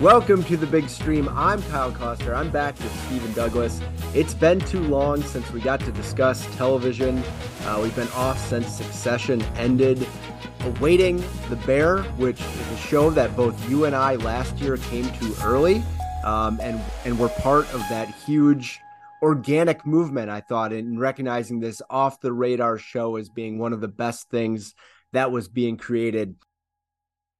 Welcome to the big stream. I'm Kyle Koster. I'm back with Stephen Douglas. It's been too long since we got to discuss television. Uh, we've been off since Succession ended. Awaiting The Bear, which is a show that both you and I last year came to early, um, and and we're part of that huge organic movement. I thought in recognizing this off the radar show as being one of the best things that was being created.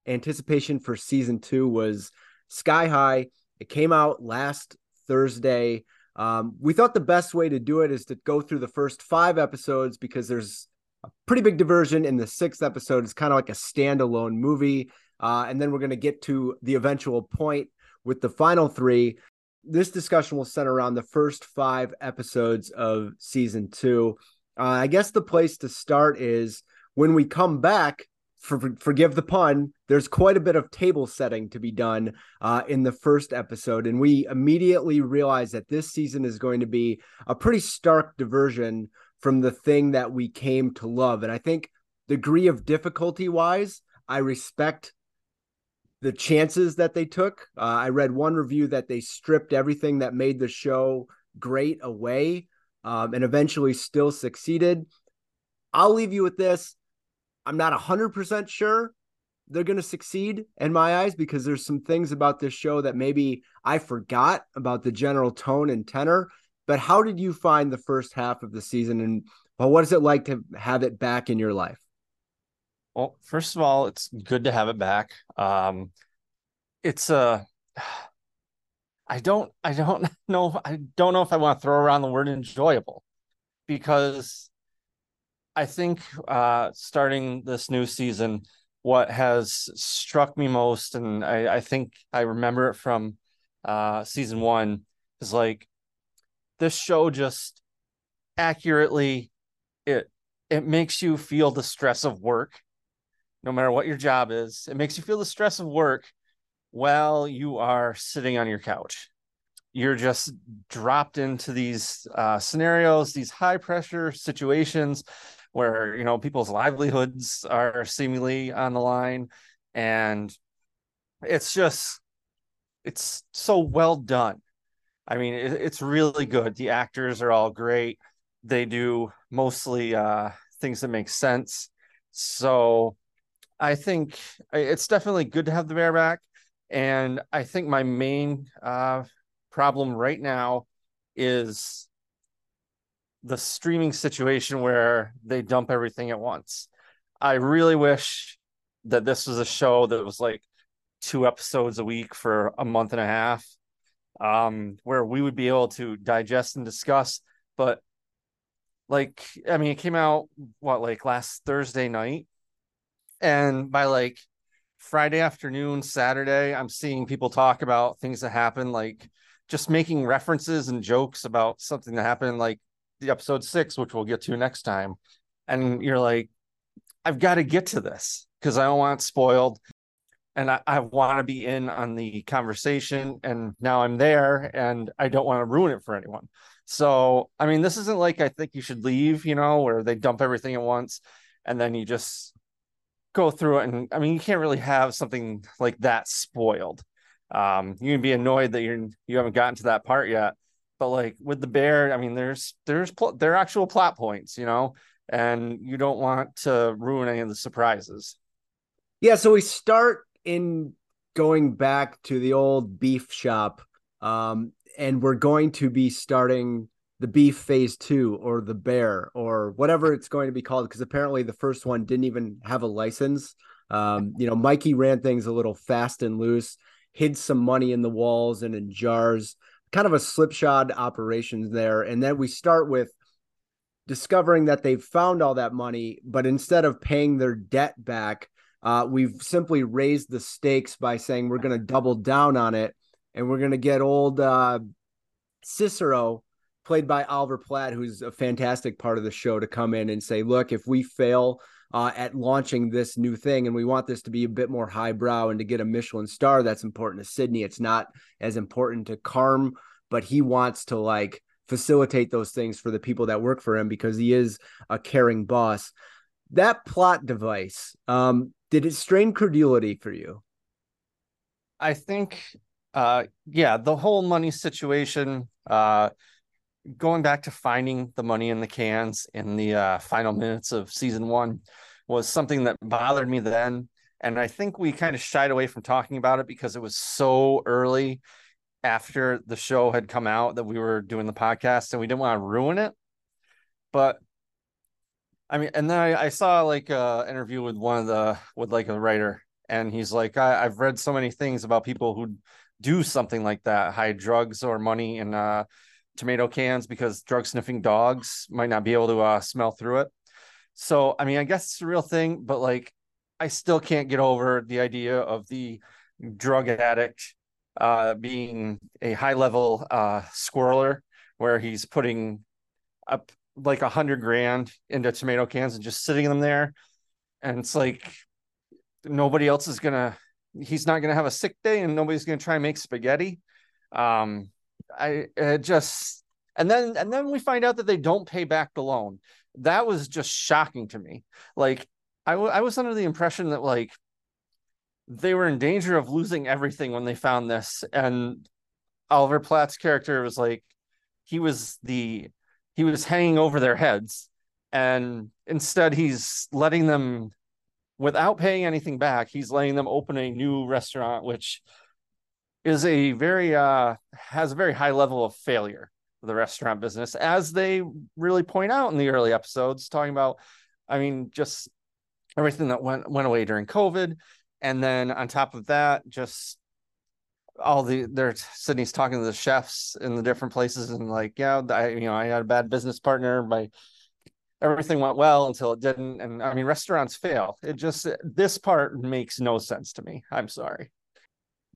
Anticipation for season two was sky high. It came out last Thursday. Um, we thought the best way to do it is to go through the first five episodes because there's a pretty big diversion in the sixth episode. It's kind of like a standalone movie. Uh, and then we're going to get to the eventual point with the final three. This discussion will center around the first five episodes of season two. Uh, I guess the place to start is when we come back, for, forgive the pun, there's quite a bit of table setting to be done uh, in the first episode. And we immediately realize that this season is going to be a pretty stark diversion from the thing that we came to love. And I think, degree of difficulty wise, I respect the chances that they took. Uh, I read one review that they stripped everything that made the show great away um, and eventually still succeeded. I'll leave you with this. I'm not 100% sure they're going to succeed in my eyes because there's some things about this show that maybe I forgot about the general tone and tenor. But how did you find the first half of the season and well, what is it like to have it back in your life? Well, first of all, it's good to have it back. Um, it's a, uh, I don't, I don't know, I don't know if I want to throw around the word enjoyable because I think uh, starting this new season, what has struck me most, and I, I think I remember it from uh, season one, is like this show just accurately it it makes you feel the stress of work, no matter what your job is. It makes you feel the stress of work while you are sitting on your couch. You're just dropped into these uh, scenarios, these high pressure situations where you know people's livelihoods are seemingly on the line. And it's just it's so well done. I mean it, it's really good. The actors are all great. They do mostly uh things that make sense. So i think it's definitely good to have the bear back. And i think my main uh problem right now is the streaming situation where they dump everything at once. I really wish that this was a show that was like two episodes a week for a month and a half, um, where we would be able to digest and discuss. But like, I mean, it came out what like last Thursday night, and by like Friday afternoon, Saturday, I'm seeing people talk about things that happen, like just making references and jokes about something that happened like the episode six, which we'll get to next time, and you're like, I've got to get to this because I don't want spoiled. And I, I want to be in on the conversation. And now I'm there and I don't want to ruin it for anyone. So, I mean, this isn't like I think you should leave, you know, where they dump everything at once and then you just go through it. And I mean, you can't really have something like that spoiled. Um, you can be annoyed that you're you haven't gotten to that part yet, but like with the bear, I mean, there's there's pl- there are actual plot points, you know, and you don't want to ruin any of the surprises. Yeah, so we start in going back to the old beef shop, um, and we're going to be starting the beef phase two or the bear or whatever it's going to be called because apparently the first one didn't even have a license. Um, you know, Mikey ran things a little fast and loose, hid some money in the walls and in jars, kind of a slipshod operation there. And then we start with discovering that they've found all that money, but instead of paying their debt back, uh, we've simply raised the stakes by saying we're going to double down on it, and we're going to get old uh, Cicero, played by Oliver Platt, who's a fantastic part of the show, to come in and say, "Look, if we fail." Uh, at launching this new thing, and we want this to be a bit more highbrow and to get a Michelin star. That's important to Sydney. It's not as important to Carm, but he wants to like facilitate those things for the people that work for him because he is a caring boss. That plot device, um, did it strain credulity for you? I think, uh, yeah, the whole money situation, uh, going back to finding the money in the cans in the uh, final minutes of season one was something that bothered me then. And I think we kind of shied away from talking about it because it was so early after the show had come out that we were doing the podcast and we didn't want to ruin it. But I mean, and then I, I saw like a interview with one of the with like a writer, and he's like, I, I've read so many things about people who do something like that, hide drugs or money in uh, tomato cans because drug sniffing dogs might not be able to uh, smell through it. So I mean, I guess it's a real thing, but like, I still can't get over the idea of the drug addict uh, being a high level uh, squirreler where he's putting up like a hundred grand into tomato cans and just sitting them there. And it's like nobody else is gonna he's not gonna have a sick day and nobody's gonna try and make spaghetti. Um I uh, just and then and then we find out that they don't pay back the loan. That was just shocking to me. Like I, w- I was under the impression that like they were in danger of losing everything when they found this. And Oliver Platt's character was like, he was the, he was hanging over their heads. And instead, he's letting them, without paying anything back, he's letting them open a new restaurant, which is a very, uh, has a very high level of failure for the restaurant business, as they really point out in the early episodes, talking about, I mean, just everything that went went away during COVID and then on top of that, just all the there Sydney's talking to the chefs in the different places and like, yeah, I you know, I had a bad business partner. My everything went well until it didn't. And I mean, restaurants fail. It just this part makes no sense to me. I'm sorry.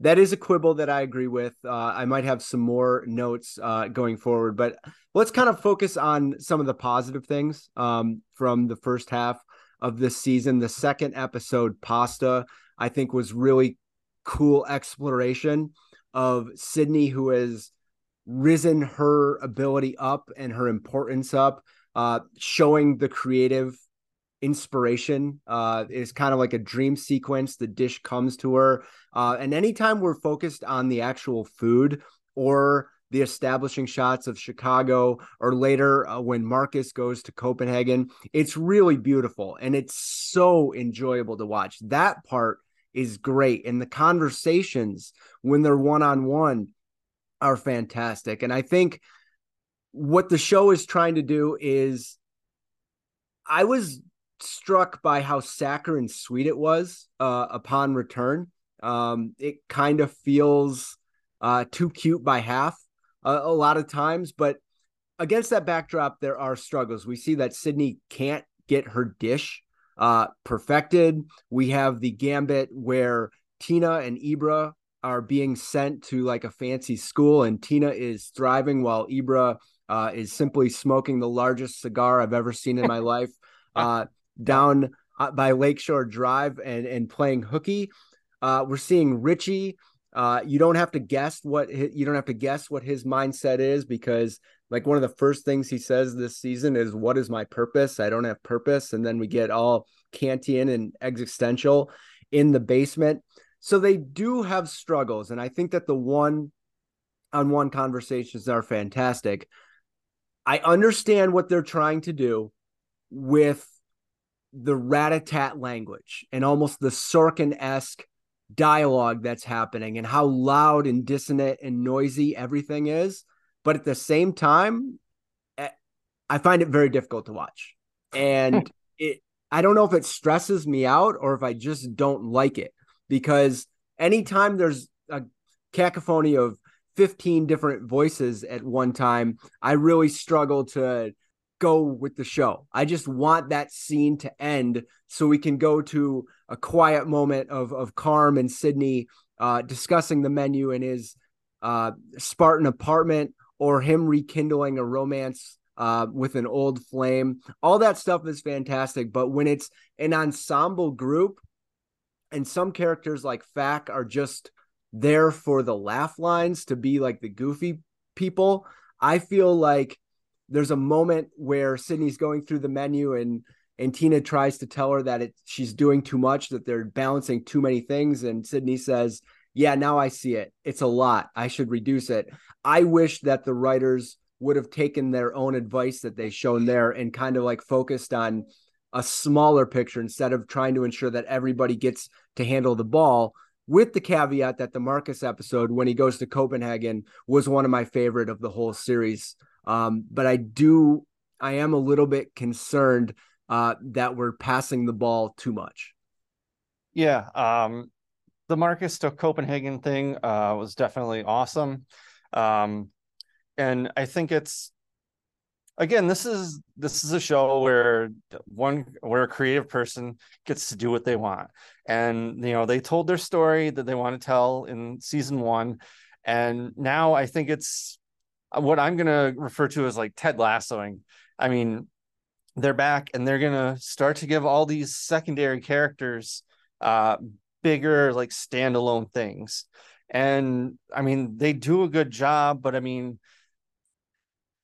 That is a quibble that I agree with. Uh, I might have some more notes uh, going forward, but let's kind of focus on some of the positive things um, from the first half of this season. The second episode, Pasta, I think was really cool exploration of Sydney, who has risen her ability up and her importance up, uh, showing the creative inspiration uh, is kind of like a dream sequence. The dish comes to her. Uh, and anytime we're focused on the actual food or the establishing shots of Chicago, or later uh, when Marcus goes to Copenhagen. It's really beautiful and it's so enjoyable to watch. That part is great. And the conversations when they're one on one are fantastic. And I think what the show is trying to do is I was struck by how saccharine sweet it was uh, upon return. Um, it kind of feels uh, too cute by half a, a lot of times. But against that backdrop, there are struggles. We see that Sydney can't get her dish uh, perfected. We have the gambit where Tina and Ebra are being sent to like a fancy school, and Tina is thriving while Ebra uh, is simply smoking the largest cigar I've ever seen in my life uh, down uh, by Lakeshore Drive and and playing hooky. Uh, we're seeing Richie. Uh, you don't have to guess what his, you don't have to guess what his mindset is because like one of the first things he says this season is what is my purpose? I don't have purpose. And then we get all kantian and existential in the basement. So they do have struggles. And i think that the one on one conversations are fantastic. I understand what they're trying to do with the rat-a-tat language and almost the sorkin-esque dialogue that's happening and how loud and dissonant and noisy everything is. But at the same time eh, i find it very difficult to watch. And it i don't know if it stresses me out or if i just don't like it because anytime there's a cacophony of 15 different voices at one time i really struggle to go with the show i just want that scene to end so we can go to a quiet moment of of carm and sydney uh, discussing the menu in his uh, spartan apartment or him rekindling a romance uh, with an old flame. All that stuff is fantastic. But when it's an ensemble group and some characters like Fak are just there for the laugh lines to be like the goofy people, I feel like there's a moment where Sydney's going through the menu and and Tina tries to tell her that it she's doing too much, that they're balancing too many things. And Sydney says, Yeah, now I see it. It's a lot. I should reduce it. I wish that the writers would have taken their own advice that they shown there and kind of like focused on a smaller picture instead of trying to ensure that everybody gets to handle the ball with the caveat that the Marcus episode when he goes to Copenhagen was one of my favorite of the whole series. Um, but I do, I am a little bit concerned uh, that we're passing the ball too much. Yeah. Um, the Marcus to Copenhagen thing uh, was definitely awesome. Um, and I think it's again this is this is a show where one where a creative person gets to do what they want and you know they told their story that they want to tell in season one and now i think it's what i'm going to refer to as like ted lassoing i mean they're back and they're going to start to give all these secondary characters uh bigger like standalone things and I mean they do a good job, but I mean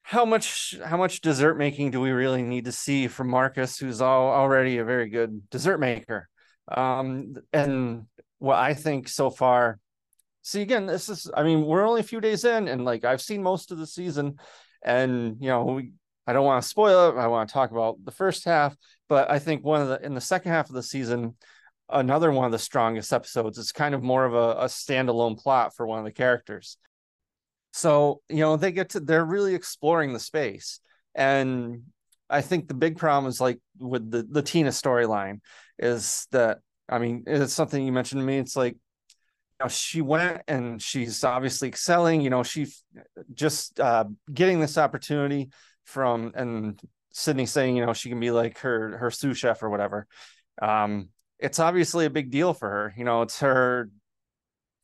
how much how much dessert making do we really need to see from Marcus, who's all, already a very good dessert maker? Um, and what I think so far, see again, this is I mean we're only a few days in, and like I've seen most of the season, and you know we, I don't want to spoil it. I want to talk about the first half, but I think one of the in the second half of the season, another one of the strongest episodes. It's kind of more of a, a standalone plot for one of the characters. So, you know, they get to, they're really exploring the space. And I think the big problem is like with the, the Tina storyline is that, I mean, it's something you mentioned to me. It's like, know, she went and she's obviously excelling, you know, she just uh, getting this opportunity from, and Sydney saying, you know, she can be like her, her sous chef or whatever. Um, it's obviously a big deal for her. You know, it's her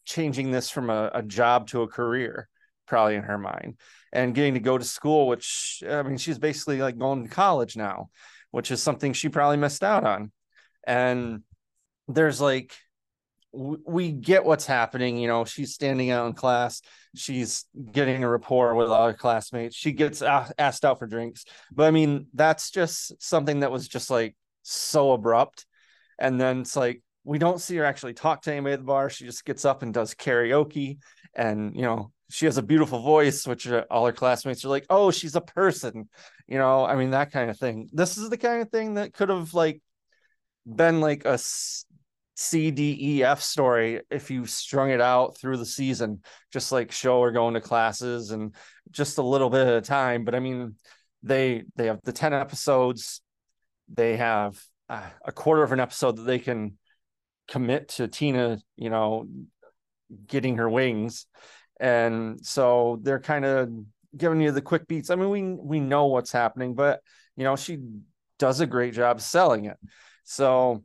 changing this from a, a job to a career, probably in her mind, and getting to go to school, which I mean, she's basically like going to college now, which is something she probably missed out on. And there's like, we get what's happening. You know, she's standing out in class. She's getting a rapport with other classmates. She gets asked out for drinks. But I mean, that's just something that was just like so abrupt and then it's like we don't see her actually talk to anybody at the bar. She just gets up and does karaoke, and you know she has a beautiful voice, which uh, all her classmates are like, "Oh, she's a person," you know. I mean that kind of thing. This is the kind of thing that could have like been like a C D E F story if you strung it out through the season, just like show or going to classes and just a little bit at a time. But I mean, they they have the ten episodes. They have uh, a quarter of an episode that they can commit to Tina, you know, getting her wings. And so they're kind of giving you the quick beats. I mean, we we know what's happening, but you know, she does a great job selling it. So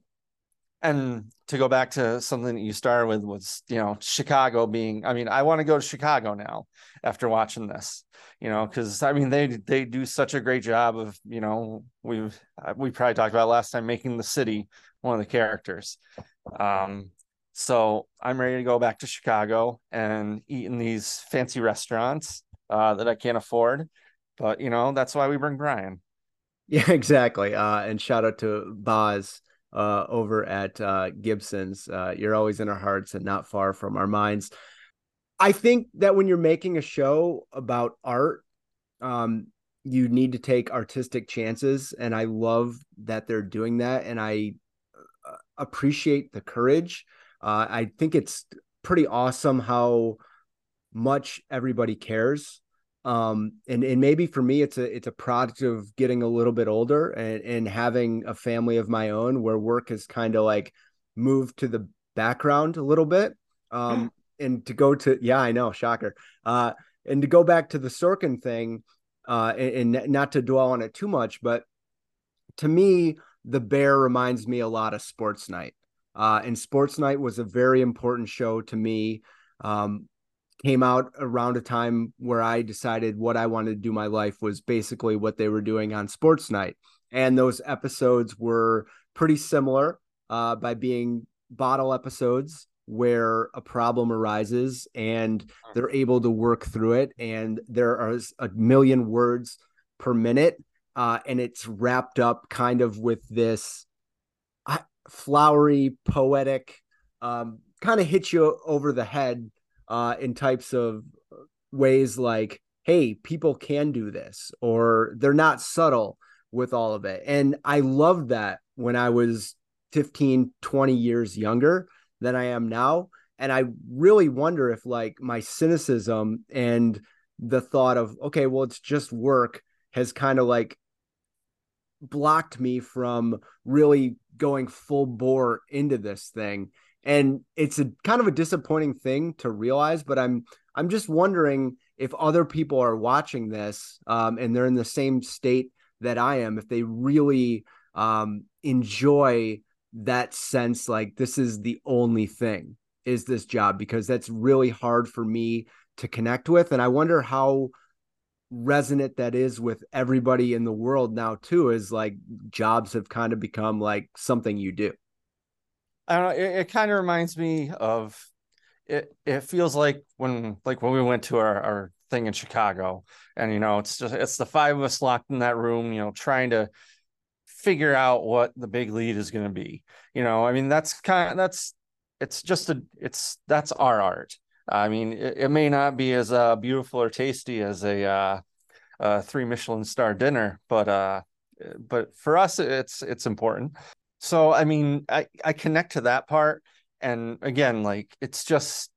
and to go back to something that you started with was you know chicago being i mean i want to go to chicago now after watching this you know because i mean they they do such a great job of you know we've we probably talked about last time making the city one of the characters. Um so i'm ready to go back to chicago and eat in these fancy restaurants uh, that i can't afford. But you know that's why we bring brian. Yeah exactly. Uh, and shout out to boz uh, over at uh, Gibson's. Uh, you're always in our hearts and not far from our minds. I think that when you're making a show about art, um, you need to take artistic chances, and I love that they're doing that, and I uh, appreciate the courage. Uh, I think it's pretty awesome how much everybody cares um and and maybe for me it's a it's a product of getting a little bit older and and having a family of my own where work has kind of like moved to the background a little bit. Um and to go to yeah i know shocker. Uh and to go back to the sorkin thing uh and, and not to dwell on it too much but to me the bear reminds me a lot of sports night. Uh and sports night was a very important show to me. Um came out around a time where I decided what I wanted to do my life was basically what they were doing on Sports Night. And those episodes were pretty similar uh, by being bottle episodes where a problem arises and they're able to work through it. And there are a million words per minute. Uh, and it's wrapped up kind of with this uh, flowery, poetic, um, kind of hits you over the head uh, in types of ways like, hey, people can do this, or they're not subtle with all of it. And I loved that when I was 15, 20 years younger than I am now. And I really wonder if like my cynicism and the thought of, okay, well, it's just work has kind of like blocked me from really going full bore into this thing and it's a kind of a disappointing thing to realize but i'm i'm just wondering if other people are watching this um, and they're in the same state that i am if they really um, enjoy that sense like this is the only thing is this job? Because that's really hard for me to connect with and i wonder how resonant that is with everybody in the world now too is like jobs have kind of become like something you do I don't know. It, it kind of reminds me of it. It feels like when, like when we went to our, our thing in Chicago, and you know, it's just it's the five of us locked in that room, you know, trying to figure out what the big lead is going to be. You know, I mean, that's kind of that's it's just a it's that's our art. I mean, it, it may not be as uh, beautiful or tasty as a, uh, a three Michelin star dinner, but uh, but for us, it's it's important so i mean i i connect to that part and again like it's just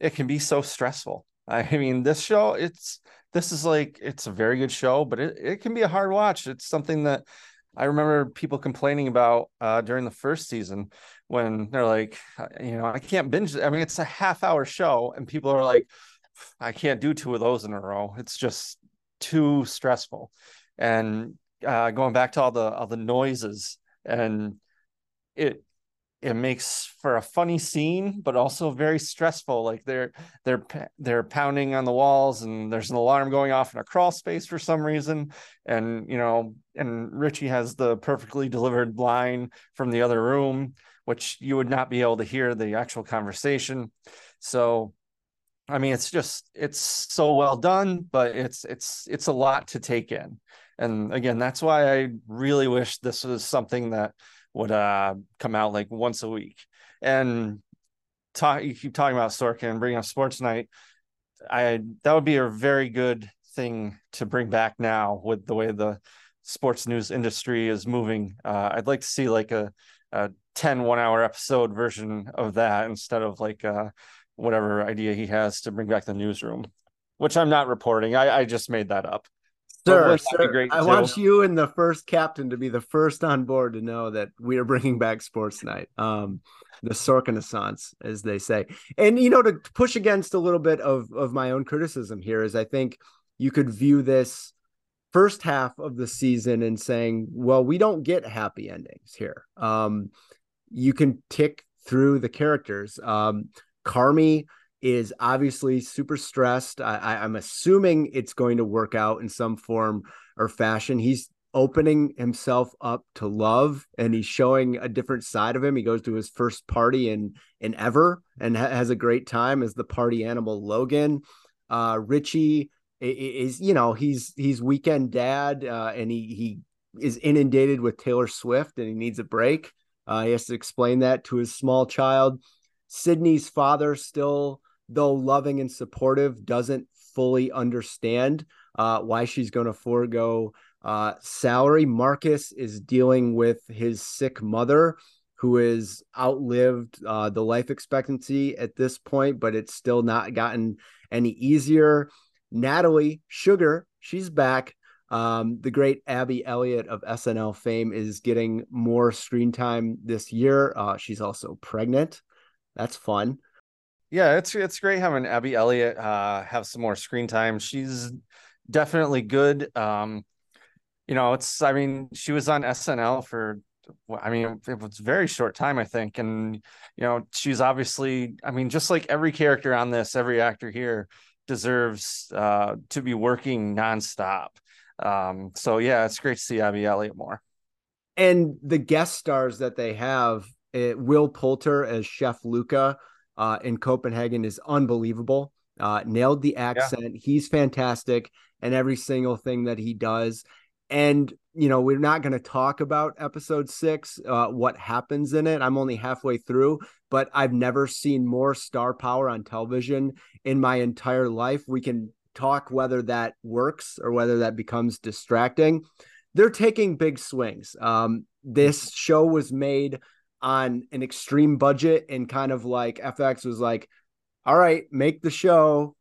it can be so stressful. I mean this show it's this is like it's a very good show but it, it can be a hard watch. It's something that i remember people complaining about uh, during the first season when they're like you know i can't binge i mean it's a half hour show and people are like i can't do two of those in a row. It's just too stressful. And uh, going back to all the all the noises and it it makes for a funny scene but also very stressful. Like they're they're they're pounding on the walls and there's an alarm going off in a crawl space for some reason. And you know and richie has the perfectly delivered line from the other room which you would not be able to hear the actual conversation. So i mean it's just it's so well done but it's it's it's a lot to take in and again that's why i really wish this was something that would uh come out like once a week. And talk you keep talking about sorkin bringing up sports night. I that would be a very good thing to bring back now with the way the sports news industry is moving. Uh, i'd like to see like a, a 10 one hour episode version of that instead of like uh whatever idea he has to bring back the newsroom which i'm not reporting. I, I just made that up Sir, sir I too. want you and the first captain to be the first on board to know that we are bringing back sports night. Um, the Sorkinaissance, as they say. And you know, to push against a little bit of of my own criticism here is I think you could view this first half of the season and saying, well, we don't get happy endings here. Um, you can tick through the characters. Um, Carmy is obviously super stressed. I, I'm assuming it's going to work out in some form or fashion. He's opening himself up to love and he's showing a different side of him. He goes to his first party in in ever and ha- has a great time as the party animal Logan. Uh, Richie is you know he's he's weekend dad uh, and he he is inundated with Taylor Swift and he needs a break. Uh, he has to explain that to his small child. Sydney's father, still though loving and supportive, doesn't fully understand uh, why she's going to forego uh, salary. Marcus is dealing with his sick mother, who has outlived uh, the life expectancy at this point, but it's still not gotten any easier. Natalie Sugar, she's back. Um, the great Abby Elliott of SNL fame is getting more screen time this year. Uh, she's also pregnant. That's fun. Yeah, it's it's great having Abby Elliott uh, have some more screen time. She's definitely good. Um, you know, it's I mean, she was on SNL for I mean, it was very short time, I think. And, you know, she's obviously, I mean, just like every character on this, every actor here deserves uh, to be working nonstop. Um, so yeah, it's great to see Abby Elliott more. And the guest stars that they have, it, Will Poulter as Chef Luca uh, in Copenhagen is unbelievable. Uh, nailed the accent. Yeah. He's fantastic, and every single thing that he does. And you know, we're not going to talk about episode six, uh, what happens in it. I'm only halfway through, but I've never seen more star power on television in my entire life. We can talk whether that works or whether that becomes distracting. They're taking big swings. Um, this show was made on an extreme budget and kind of like FX was like, all right, make the show,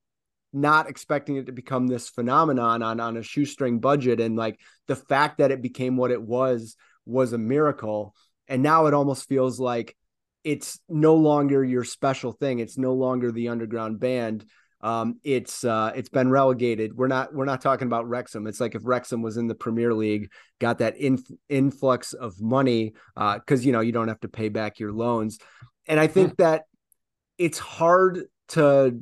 not expecting it to become this phenomenon on, on a shoestring budget. And like the fact that it became what it was was a miracle. And now it almost feels like it's no longer your special thing. It's no longer the underground band um, it's uh, it's been relegated. We're not we're not talking about Wrexham. It's like if Wrexham was in the Premier League, got that inf- influx of money because uh, you know you don't have to pay back your loans, and I think that it's hard to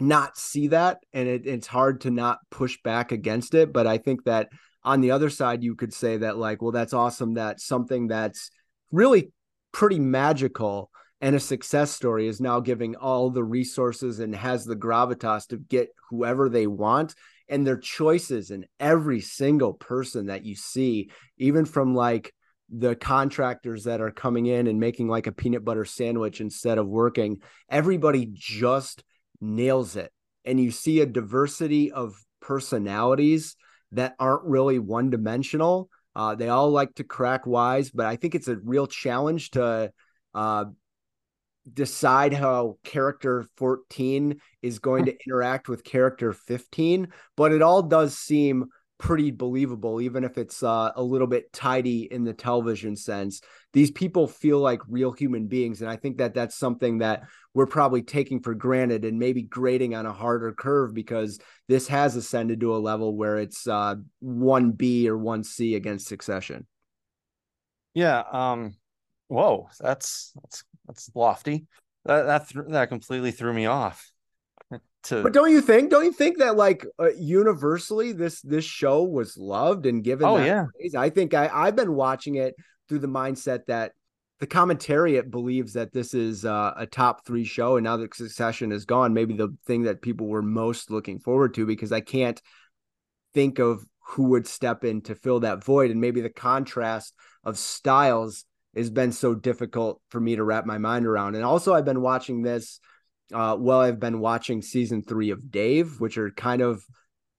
not see that, and it, it's hard to not push back against it. But I think that on the other side, you could say that like, well, that's awesome that something that's really pretty magical and a success story is now giving all the resources and has the gravitas to get whoever they want and their choices and every single person that you see even from like the contractors that are coming in and making like a peanut butter sandwich instead of working. Everybody just nails it. And you see a diversity of personalities that aren't really one dimensional uh, they all like to crack wise but i think it's a real challenge to uh, decide how character 14 is going to interact with character 15 but it all does seem pretty believable even if it's uh, a little bit tidy in the television sense. These people feel like real human beings and i think that that's something that we're probably taking for granted and maybe grading on a harder curve because this has ascended to a level where it's uh, 1b or 1c against succession. Yeah um whoa that's that's that's lofty. That that th- that completely threw me off. to... But don't you think? Don't you think that like uh, universally this this show was loved and given? Oh yeah, praise? I think I I've been watching it through the mindset that the commentariat believes that this is uh, a top three show, and now that Succession is gone, maybe the thing that people were most looking forward to because I can't think of who would step in to fill that void, and maybe the contrast of styles has been so difficult for me to wrap my mind around. And also, I've been watching this. Uh, I've been watching season three of Dave, which are kind of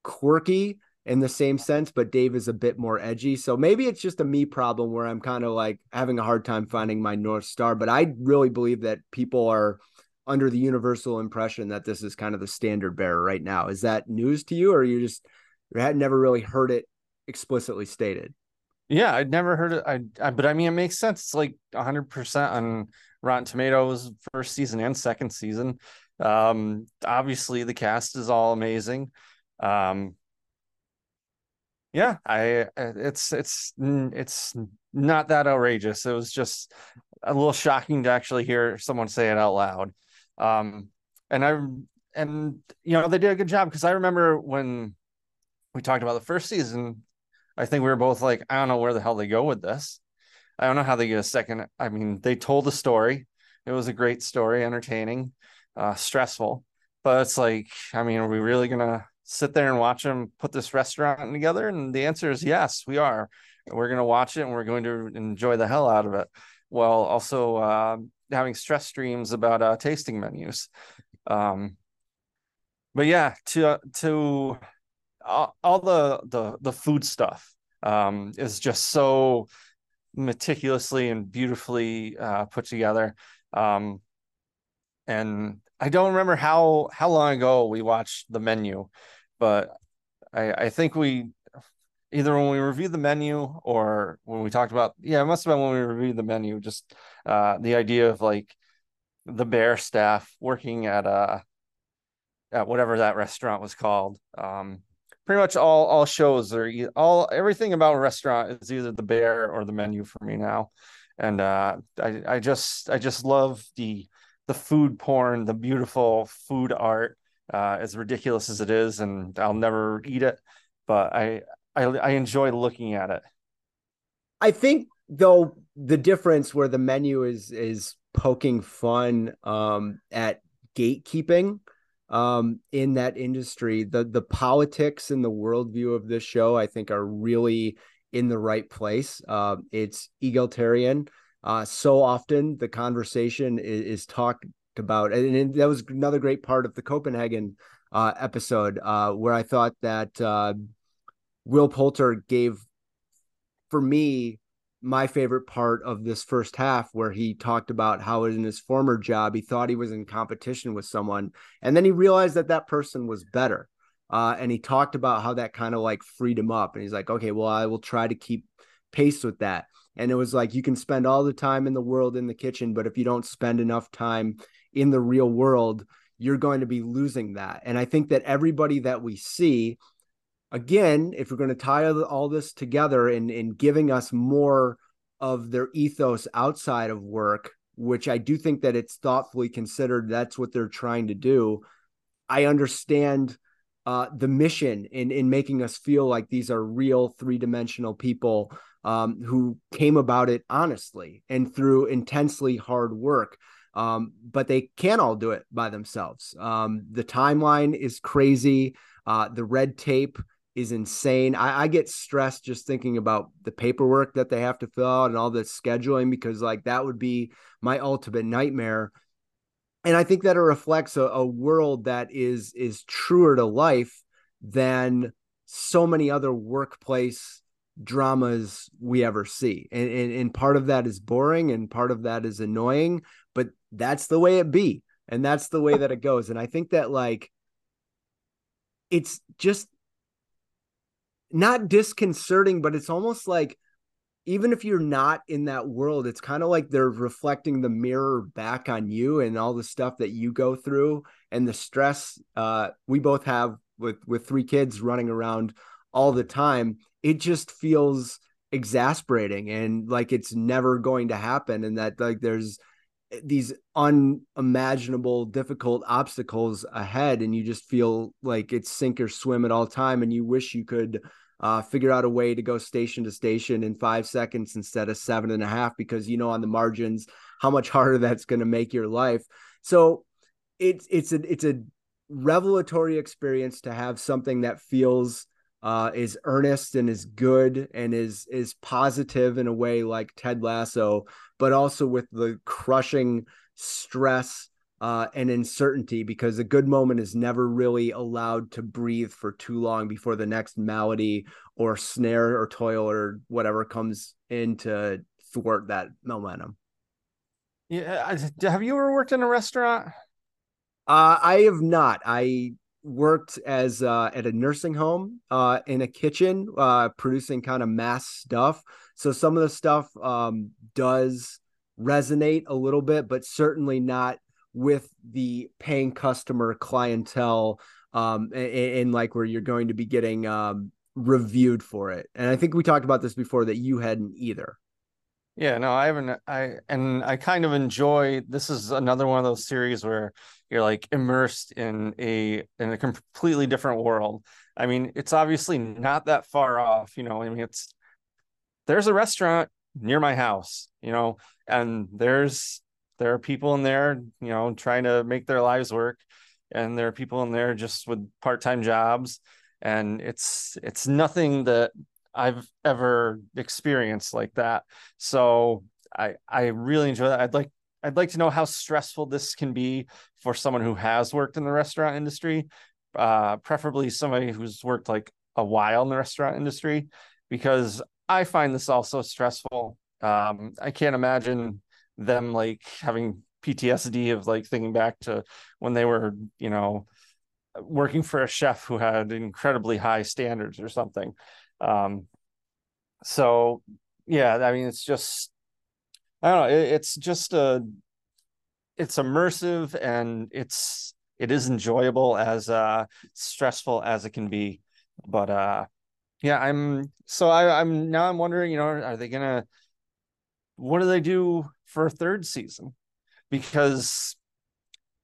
quirky in the same sense, but Dave is a bit more edgy. So maybe it's just a me problem where I'm kind of like having a hard time finding my North Star. But I really believe that people are under the universal impression that this is kind of the standard bearer right now. Is that news to you, or you just you had never really heard it explicitly stated? Yeah, I'd never heard it. I, I but I mean, it makes sense. It's like 100 percent on Rotten Tomatoes first season and second season. Um, obviously, the cast is all amazing. Um, yeah, I it's it's it's not that outrageous. It was just a little shocking to actually hear someone say it out loud. Um, and I and you know they did a good job because I remember when we talked about the first season, I think we were both like, I don't know where the hell they go with this. I don't know how they get a second. I mean, they told the story. It was a great story, entertaining, uh, stressful, but it's like, I mean, are we really gonna sit there and watch them put this restaurant together? And the answer is yes, we are. We're gonna watch it and we're going to enjoy the hell out of it. While also uh, having stress streams about uh, tasting menus. Um, but yeah, to to all, all the the the food stuff um, is just so meticulously and beautifully uh, put together. Um, and I don't remember how how long ago we watched the menu, but I, I think we either when we reviewed the menu or when we talked about yeah it must have been when we reviewed the menu just uh, the idea of like the bear staff working at uh at whatever that restaurant was called um pretty much all all shows are all everything about restaurant is either the bear or the menu for me now. And uh i i just i just love the the food porn the beautiful food art uh as ridiculous as it is and i'll never eat it but i i, I enjoy looking at it. I think though the difference where the menu is is poking fun um at gatekeeping um, in that industry. The the politics and the worldview of this show, I think, are really in the right place. Uh, it's egalitarian. Uh, so often the conversation is, is talked about, and that was another great part of the Copenhagen uh, episode, uh, where I thought that uh, Will Poulter gave, for me, my favorite part of this first half where he talked about how in his former job he thought he was in competition with someone and then he realized that that person was better. Uh, and he talked about how that kind of like freed him up and he's like okay well i will try to keep pace with that. And it was like you can spend all the time in the world in the kitchen but if you don't spend enough time in the real world you're going to be losing that. And i think that everybody that we see again, if we're going to tie all this together in in giving us more of their ethos outside of work, which I do think that it's thoughtfully considered. That's what they're trying to do. I understand uh, the mission in in making us feel like these are real three dimensional people um, who came about it honestly and through intensely hard work. Um, but they can't all do it by themselves. Um, the timeline is crazy. Uh, the red tape is insane. I, I, get stressed just thinking about the paperwork that they have to fill out and all the scheduling because like that would be my ultimate nightmare. And I think that it reflects a, a world that is is truer to life than so many other workplace dramas we ever see. And, and, and part of that is boring and part of that is annoying, but that's the way it be. And that's the way that it goes. And I think that like it's just not disconcerting, but it's almost like even if you're not in that world, it's kind of like they're reflecting the mirror back on you and all the stuff that you go through and the stress uh, we both have with with three kids running around all the time. It just feels exasperating and like it's never going to happen and that like there's these unimaginable difficult obstacles ahead and you just feel like it's sink or swim at all time and you wish you could uh, figure out a way to go station to station in five seconds instead of seven and a half because you know on the margins how much harder that's going to make your life. So it's it's a it's a revelatory experience to have something that feels uh, is earnest and is good and is is positive in a way like Ted Lasso, but also with the crushing stress uh, and uncertainty because a good moment is never really allowed to breathe for too long before the next malady or snare or toil or whatever comes in to thwart that momentum. Yeah, have you ever worked in a restaurant? Uh, I have not. I worked as uh, at a nursing home uh, in a kitchen uh, producing kind of mass stuff. So some of the stuff um, does resonate a little bit but certainly not with the paying customer clientele um, and, and like where you're going to be getting um, reviewed for it. And i think we talked about this before that you hadn't either Yeah, no, I haven't. I and I kind of enjoy. This is another one of those series where you're like immersed in a in a completely different world. I mean, it's obviously not that far off. You know, I mean, it's there's a restaurant near my house. You know, and there's there are people in there. You know, trying to make their lives work, and there are people in there just with part time jobs, and it's it's nothing that I've ever experienced like that. So I I really enjoy that. I'd like I'd like to know how stressful this can be for someone who has worked in the restaurant industry, uh, preferably somebody who's worked like a while in the restaurant industry, because I find this also stressful. Um, I can't imagine them like having PTSD of like thinking back to when they were, you know, working for a chef who had incredibly high standards or something. Um, so yeah, I mean, it's just, I don't know, it, it's just a, it's immersive and it's, it is enjoyable as uh stressful as it can be. But uh yeah, I'm so I, I'm now I'm wondering, you know, are they gonna what do they do for a third season? Because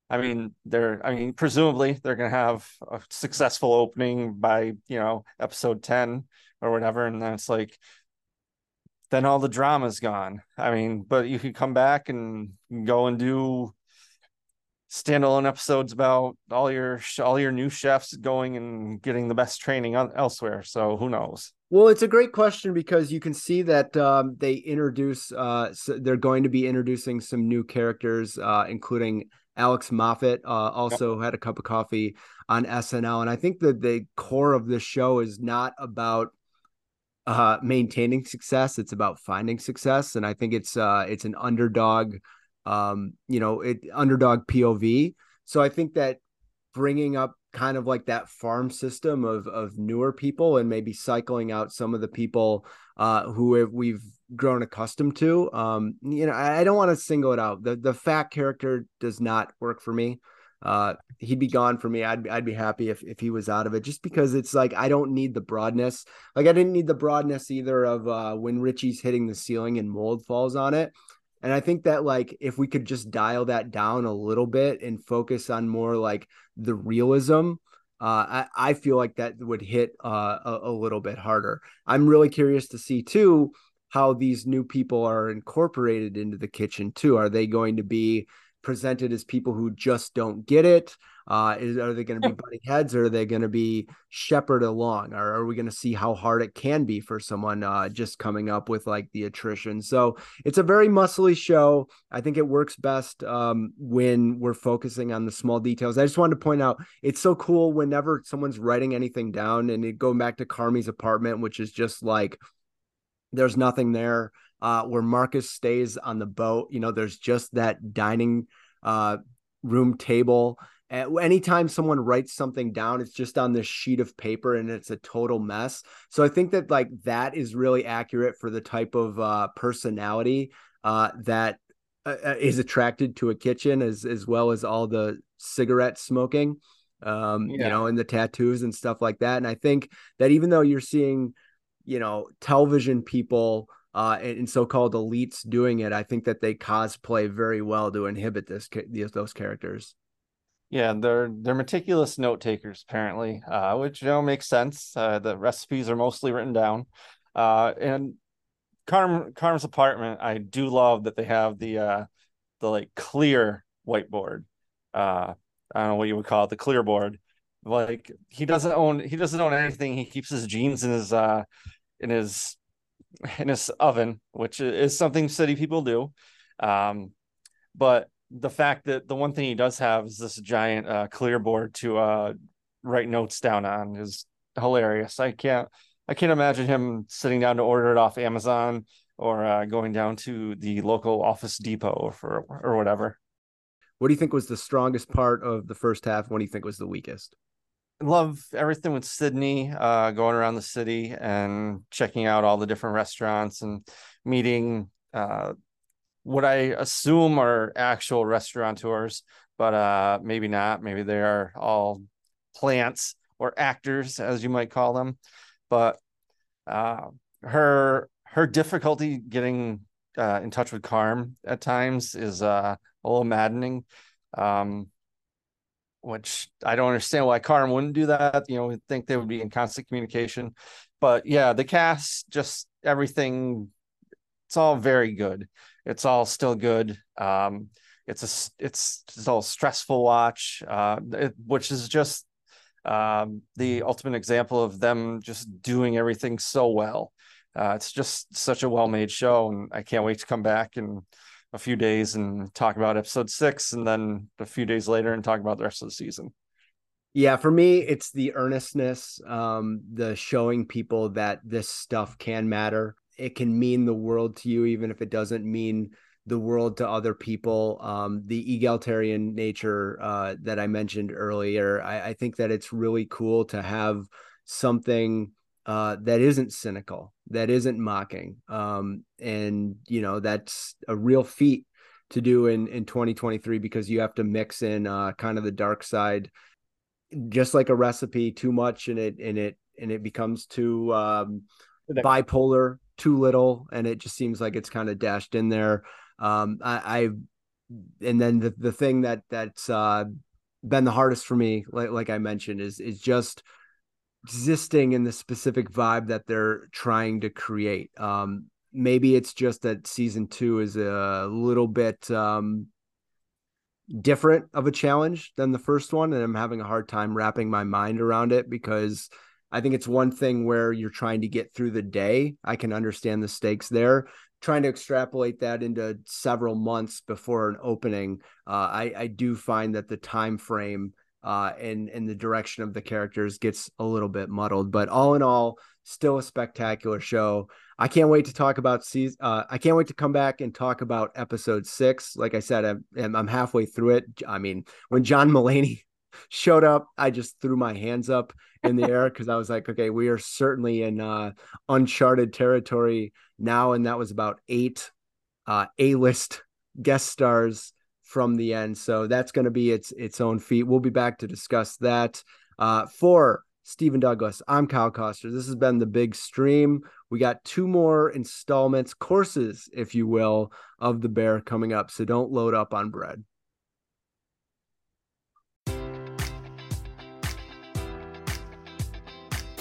I mean, they're I mean, presumably they're gonna have a successful opening by, you know, episode 10 or whatever. And then it's like then all the drama's gone. I mean, but you could come back and go and do standalone episodes about all your all your new chefs going and getting the best training on, elsewhere. So who knows? Well, it's a great question because you can see that um, they introduce. Uh, so they're going to be introducing some new characters, uh, including Alex Moffat. Uh, also had a cup of coffee on SNL, and I think that the core of this show is not about uh, maintaining success; it's about finding success, and I think it's uh, it's an underdog, um, you know, it underdog POV. So I think that bringing up kind of like that farm system of of newer people and maybe cycling out some of the people uh, who we've grown accustomed to. Um, you know, I, I don't want to single it out. The the Fak character does not work for me. Uh, he'd be gone for me. I'd I'd be happy if if he was out of it, just because it's like I don't need the broadness. Like I didn't need the broadness either of uh, when Richie's hitting the ceiling and mold falls on it. And I think that like if we could just dial that down a little bit and focus on more like the realism, uh, I, I feel like that would hit uh, a, a little bit harder. I'm really curious to see too how these new people are incorporated into the kitchen too. Are they going to be presented as people who just don't get it? Uh, is, are they going to be butting heads or are they going to be shepherded along? Or are we going to see how hard it can be for someone uh, just coming up with like the attrition? So it's a very muscly show. I think it works best um, when we're focusing on the small details. I just wanted to point out it's so cool whenever someone's writing anything down and it, going back to Carmy's apartment, which is just like there's nothing there. Uh, where Marcus stays on the boat, you know, there's just that dining uh, room table. Anytime someone writes something down, it's just on this sheet of paper and it's a total mess. So I think that like that is really accurate for the type of uh, personality uh, that uh, uh, is attracted to a kitchen, as as well as all the cigarette smoking, um, yeah. you know, and the tattoos and stuff like that. And I think that even though you're seeing you know television people uh, and, and, so-called elites doing it, I think that they cosplay very well to inhibit this those characters. Yeah, they're they're meticulous note takers apparently, uh, which you know makes sense. Uh, the recipes are mostly written down, uh, and Carm Carm's apartment. I do love that they have the uh, the like clear whiteboard. Uh, I don't know what you would call it, the clear board. Like he doesn't own he doesn't own anything. He keeps his jeans in his uh in his in his oven, which is something city people do. Um, but the fact that the one thing he does have is this giant uh, clear board to uh, write notes down on is hilarious. I can't I can't imagine him sitting down to order it off Amazon or uh, going down to the local Office Depot or for or whatever. What do you think was the strongest part of the first half? What do you think was the weakest? love everything with Sydney, uh, going around the city and checking out all the different restaurants and meeting uh, what I assume are actual restaurateurs, but uh, maybe not. Maybe they are all plants or actors, as you might call them. But uh, her her difficulty getting uh, in touch with Carm at times is uh, a little maddening. Um, which I don't understand why Carm wouldn't do that. You know, I think they would be in constant communication. But yeah, the cast, just everything, it's all very good. It's all still good. Um, it's a it's it's all stressful watch, uh, it, which is just um, the ultimate example of them just doing everything so well. Uh, it's just such a well made show, and I can't wait to come back in a few days and talk about episode six, and then a few days later and talk about the rest of the season. Yeah, for me, it's the earnestness, um, the showing people that this stuff can matter. It can mean the world to you, even if it doesn't mean the world to other people. Um, the egalitarian nature uh, that I mentioned earlier, I, I, think that it's really cool to have something uh, that isn't cynical, that isn't mocking, um, and you know that's a real feat to do in in 2023 because you have to mix in uh, kind of the dark side, just like a recipe, too much and it and it and it becomes too um, bipolar, too little, and it just seems like it's kind of dashed in there. Um, I, I and then the the thing that that's uh, been the hardest for me, like like I mentioned, is is just existing in the specific vibe that they're trying to create. Um, maybe it's just that season two is a little bit um, different of a challenge than the first one, and I'm having a hard time wrapping my mind around it because I think it's one thing where you're trying to get through the day. I can understand the stakes there, trying to extrapolate that into several months before an opening, uh, I, I do find that the time frame uh, and and the direction of the characters gets a little bit muddled. But all in all, still a spectacular show. I can't wait to talk about season. Uh, I can't wait to come back and talk about episode six. Like I said, I'm, I'm halfway through it. I mean, when John Mulaney showed up, I just threw my hands up in the air because I was like, okay, we are certainly in uh, uncharted territory now. And that was about eight uh, A-list guest stars from the end. So that's going to be its its own feat. We'll be back to discuss that. Uh, for Stephen Douglas, I'm Kyle Koster. This has been the big stream. We got two more installments, courses, if you will, of the bear coming up. So don't load up on bread.